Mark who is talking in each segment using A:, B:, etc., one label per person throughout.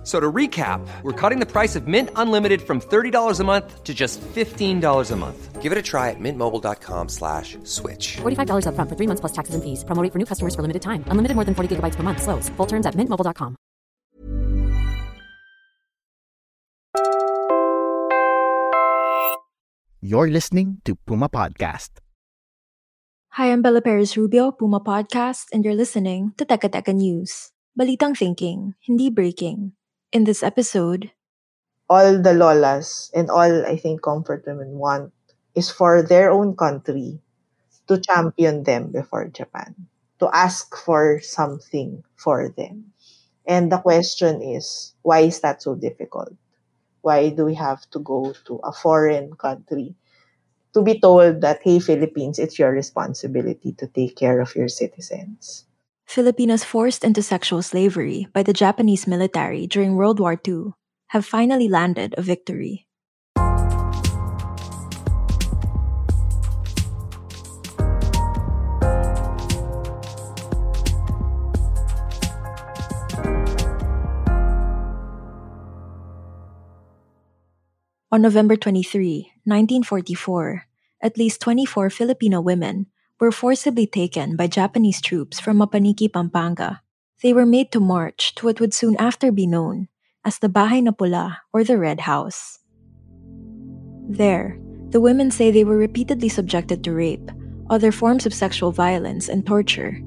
A: F- So to recap, we're cutting the price of Mint Unlimited from $30 a month to just $15 a month.
B: Give it a try at mintmobile.com slash switch.
C: $45 upfront for three months plus taxes and fees. Promo rate for new customers for limited time. Unlimited more than 40 gigabytes per month. Slows. Full terms at mintmobile.com.
D: You're listening to Puma Podcast.
E: Hi, I'm Bella Perez Rubio, Puma Podcast, and you're listening to Teka Teka News. Balitang thinking, hindi breaking. In this episode,
F: all the lolas and all I think comfort women want is for their own country to champion them before Japan, to ask for something for them. And the question is, why is that so difficult? Why do we have to go to a foreign country to be told that, hey, Philippines, it's your responsibility to take care of your citizens?
E: Filipinos forced into sexual slavery by the Japanese military during World War II have finally landed a victory. On November 23, 1944, at least 24 Filipino women were forcibly taken by Japanese troops from Mapanique, Pampanga. They were made to march to what would soon after be known as the Bahay na Pula or the Red House. There, the women say they were repeatedly subjected to rape, other forms of sexual violence, and torture.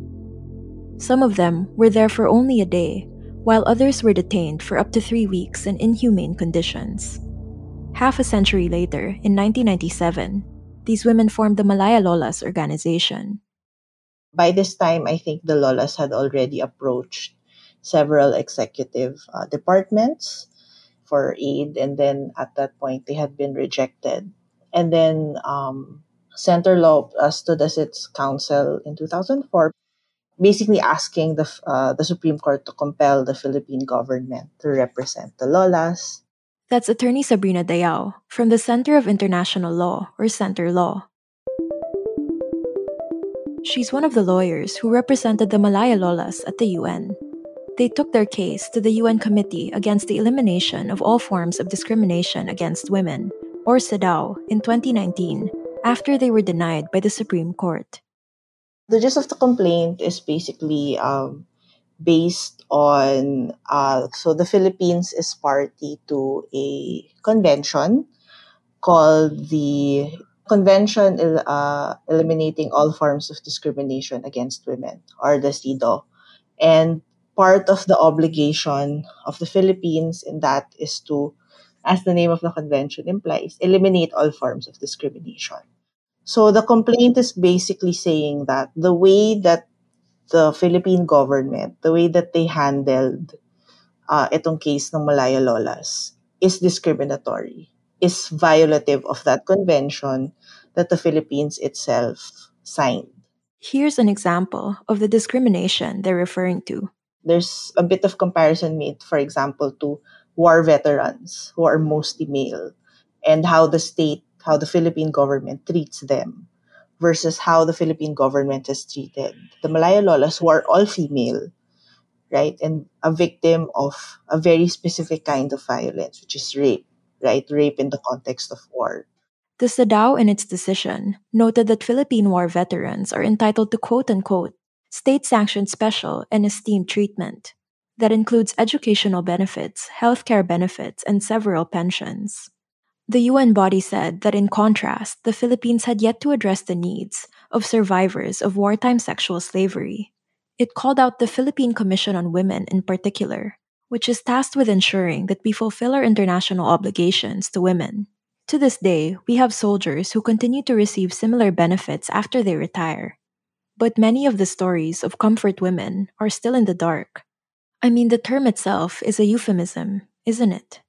E: Some of them were there for only a day, while others were detained for up to three weeks in inhumane conditions. Half a century later, in 1997, these women formed the Malaya Lolas organization.
F: By this time, I think the lolas had already approached several executive uh, departments for aid, and then at that point, they had been rejected. And then um, Center Law uh, stood as its counsel in 2004, basically asking the uh, the Supreme Court to compel the Philippine government to represent the lolas.
E: That's attorney Sabrina Dayao from the Center of International Law, or Center Law. She's one of the lawyers who represented the Malaya Lolas at the UN. They took their case to the UN Committee Against the Elimination of All Forms of Discrimination Against Women, or CEDAW, in 2019 after they were denied by the Supreme Court.
F: The gist of the complaint is basically um, based on uh, so the Philippines is party to a convention called the Convention uh, Eliminating All Forms of Discrimination Against Women, or the CEDAW. And part of the obligation of the Philippines in that is to, as the name of the convention implies, eliminate all forms of discrimination. So the complaint is basically saying that the way that the Philippine government, the way that they handled uh, itong case ng Malaya Lolas is discriminatory, is violative of that convention that the Philippines itself signed.
E: Here's an example of the discrimination they're referring to.
F: There's a bit of comparison made, for example, to war veterans who are mostly male and how the state, how the Philippine government treats them versus how the Philippine government has treated the Malaya Lolas who are all female, right? And a victim of a very specific kind of violence, which is rape, right? Rape in the context of war.
E: The CEDAW, in its decision, noted that Philippine war veterans are entitled to quote unquote state sanctioned special and esteemed treatment that includes educational benefits, healthcare benefits, and several pensions. The UN body said that in contrast, the Philippines had yet to address the needs of survivors of wartime sexual slavery. It called out the Philippine Commission on Women in particular, which is tasked with ensuring that we fulfill our international obligations to women. To this day, we have soldiers who continue to receive similar benefits after they retire. But many of the stories of comfort women are still in the dark. I mean, the term itself is a euphemism, isn't it?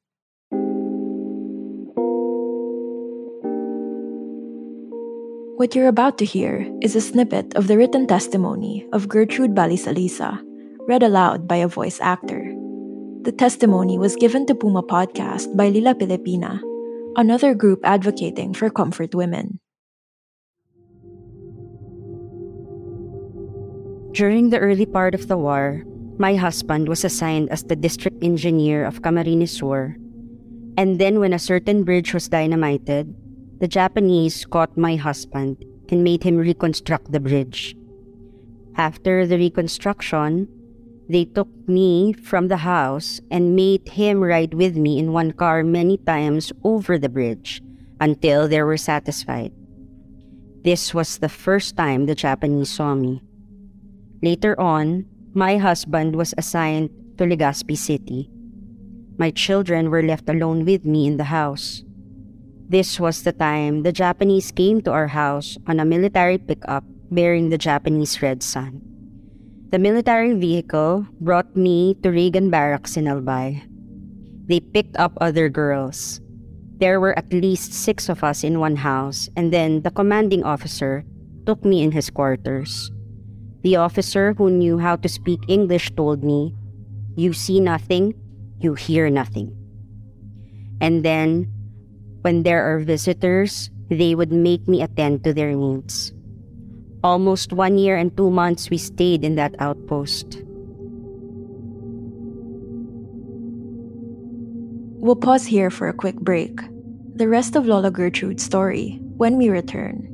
E: What you're about to hear is a snippet of the written testimony of Gertrude Balisalisa, read aloud by a voice actor. The testimony was given to Puma Podcast by Lila Pilipina, another group advocating for comfort women.
G: During the early part of the war, my husband was assigned as the district engineer of Camarines Sur. And then, when a certain bridge was dynamited, the Japanese caught my husband and made him reconstruct the bridge. After the reconstruction, they took me from the house and made him ride with me in one car many times over the bridge until they were satisfied. This was the first time the Japanese saw me. Later on, my husband was assigned to Legazpi City. My children were left alone with me in the house. This was the time the Japanese came to our house on a military pickup bearing the Japanese Red Sun. The military vehicle brought me to Reagan Barracks in Albay. They picked up other girls. There were at least six of us in one house, and then the commanding officer took me in his quarters. The officer who knew how to speak English told me, You see nothing, you hear nothing. And then, when there are visitors, they would make me attend to their needs. Almost one year and two months we stayed in that outpost.
E: We'll pause here for a quick break. The rest of Lola Gertrude's story when we return.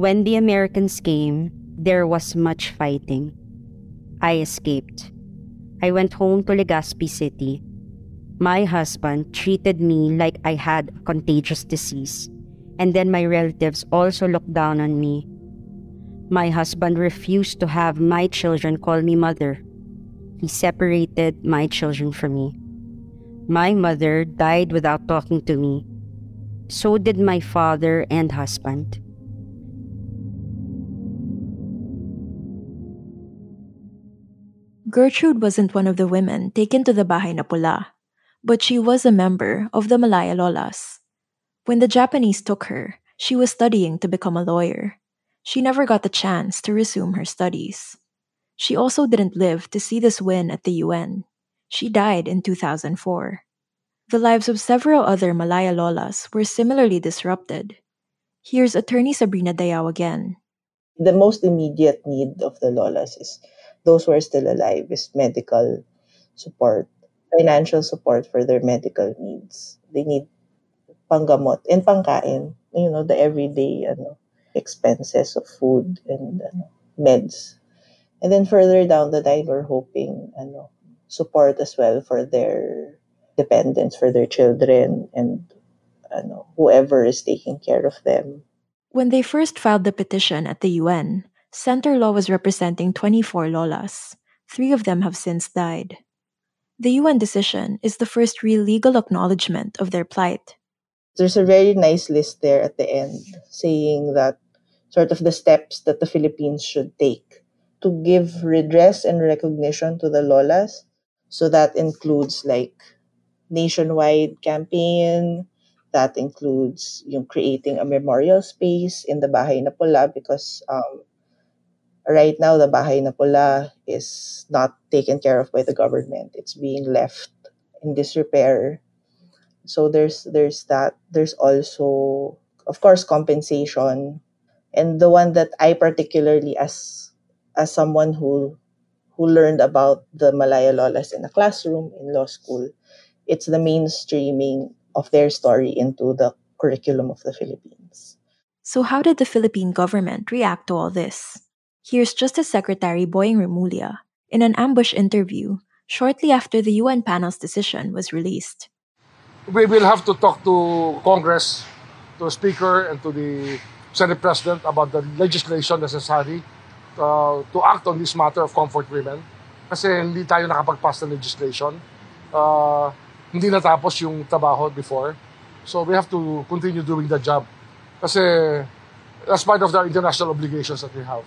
G: When the Americans came, there was much fighting. I escaped. I went home to Legazpi City. My husband treated me like I had a contagious disease, and then my relatives also looked down on me. My husband refused to have my children call me mother. He separated my children from me. My mother died without talking to me. So did my father and husband.
E: Gertrude wasn't one of the women taken to the Bahay na Pula, but she was a member of the Malaya Lolas. When the Japanese took her, she was studying to become a lawyer. She never got the chance to resume her studies. She also didn't live to see this win at the UN. She died in 2004. The lives of several other Malaya Lolas were similarly disrupted. Here's attorney Sabrina Dayao again.
F: The most immediate need of the Lolas is those who are still alive is medical support, financial support for their medical needs. They need panggamot and pangkain, you know, the everyday ano, expenses of food and ano, meds. And then further down the line, we're hoping ano, support as well for their dependents, for their children, and ano, whoever is taking care of them.
E: When they first filed the petition at the UN, Center Law was representing 24 Lolas. Three of them have since died. The UN decision is the first real legal acknowledgement of their plight.
F: There's a very nice list there at the end saying that sort of the steps that the Philippines should take to give redress and recognition to the Lolas. So that includes like nationwide campaign, That includes yung creating a memorial space in the Bahay na because um, right now the Bahay na Pula is not taken care of by the government. It's being left in disrepair. So there's there's that. There's also of course compensation. And the one that I particularly as as someone who who learned about the Malaya Lolas in a classroom in law school, it's the mainstreaming of their story into the curriculum of the Philippines.
E: So, how did the Philippine government react to all this? Here's Justice Secretary Boying Remulla in an ambush interview shortly after the UN panel's decision was released.
H: We will have to talk to Congress, to the Speaker, and to the Senate President about the legislation necessary uh, to act on this matter of comfort women. Kasi hindi tayo nakapag-pass ng legislation. Uh, hindi natapos yung trabaho before. So we have to continue doing the job. Kasi that's part of the international obligations that we have.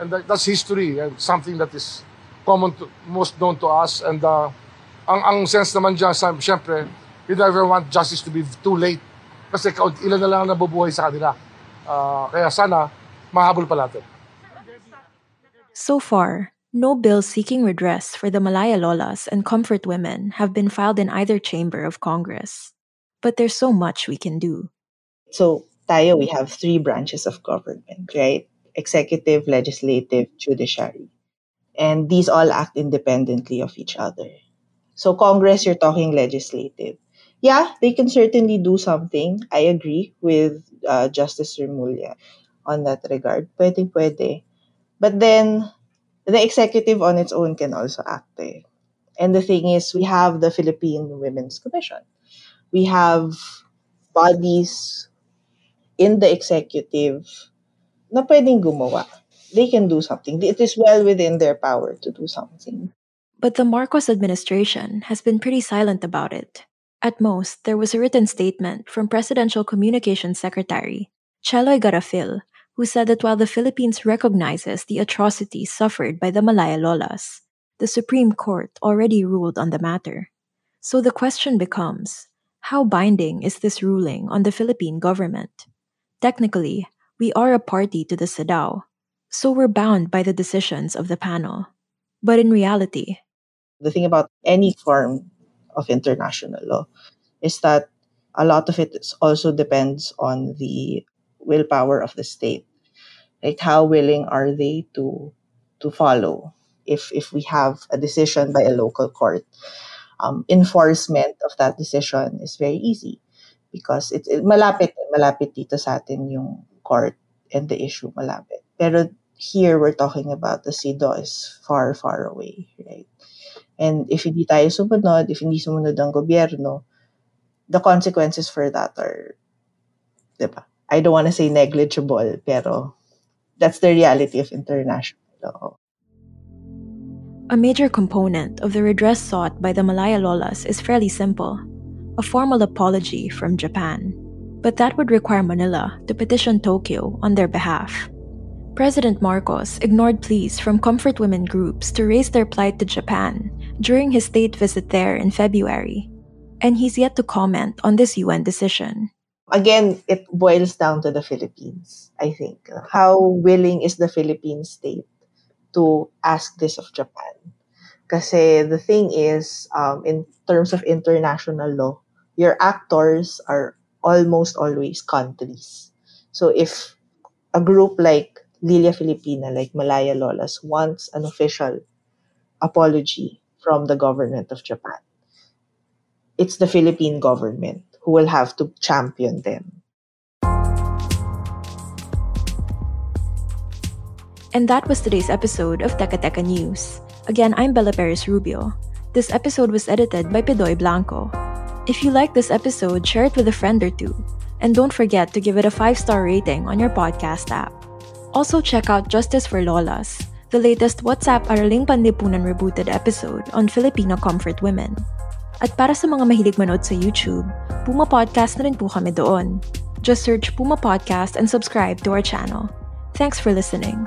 H: And that, that's history and something that is common to, most known to us. And uh, ang, ang sense naman dyan, syempre, we never want justice to be too late. Kasi ilan na lang nabubuhay sa kanila. Uh, kaya sana, mahabol pa natin.
E: So far, no bills seeking redress for the Malaya Lolas and comfort women have been filed in either chamber of Congress. But there's so much we can do.
F: So, tayo, we have three branches of government, right? Executive, legislative, judiciary. And these all act independently of each other. So, Congress, you're talking legislative. Yeah, they can certainly do something. I agree with uh, Justice Remulla on that regard. Pwede, pwede. But then, the executive on its own can also act. Eh. And the thing is, we have the Philippine Women's Commission. We have bodies in the executive na pwedeng gumawa. They can do something. It is well within their power to do something.
E: But the Marcos administration has been pretty silent about it. At most, there was a written statement from Presidential Communications Secretary Cheloy Garafil, who said that while the Philippines recognizes the atrocities suffered by the Malaya Lolas, the Supreme Court already ruled on the matter. So the question becomes how binding is this ruling on the Philippine government? Technically, we are a party to the CEDAW, so we're bound by the decisions of the panel. But in reality,
F: the thing about any form of international law is that a lot of it also depends on the willpower of the state. Like how willing are they to to follow if if we have a decision by a local court. Um, enforcement of that decision is very easy because it's it, malapit malapit dito sa atin yung court and the issue malapit. Pero here we're talking about the CEDAW is far far away, right? And if hindi tayo sumunod, if hindi sumunod ang gobyerno, the consequences for that are, diba? I don't want to say negligible, pero that's the reality of international law.
E: A major component of the redress sought by the Malaya Lolas is fairly simple a formal apology from Japan. But that would require Manila to petition Tokyo on their behalf. President Marcos ignored pleas from comfort women groups to raise their plight to Japan during his state visit there in February, and he's yet to comment on this UN decision.
F: Again, it boils down to the Philippines, I think. How willing is the Philippine state to ask this of Japan? Kasi the thing is, um, in terms of international law, your actors are almost always countries. So if a group like Lila Pilipina, like Malaya Lolas, wants an official apology from the government of Japan, it's the Philippine government who will have to champion them.
E: And that was today's episode of Teka Teka News. Again, I'm Bella Perez Rubio. This episode was edited by Pedoy Blanco. If you like this episode, share it with a friend or two. And don't forget to give it a 5 star rating on your podcast app. Also, check out Justice for Lolas, the latest WhatsApp Araling Panlipunan rebooted episode on Filipino comfort women. At para sa mga mahilig manood sa YouTube, Puma Podcast na rin po kami doon. Just search Puma Podcast and subscribe to our channel. Thanks for listening.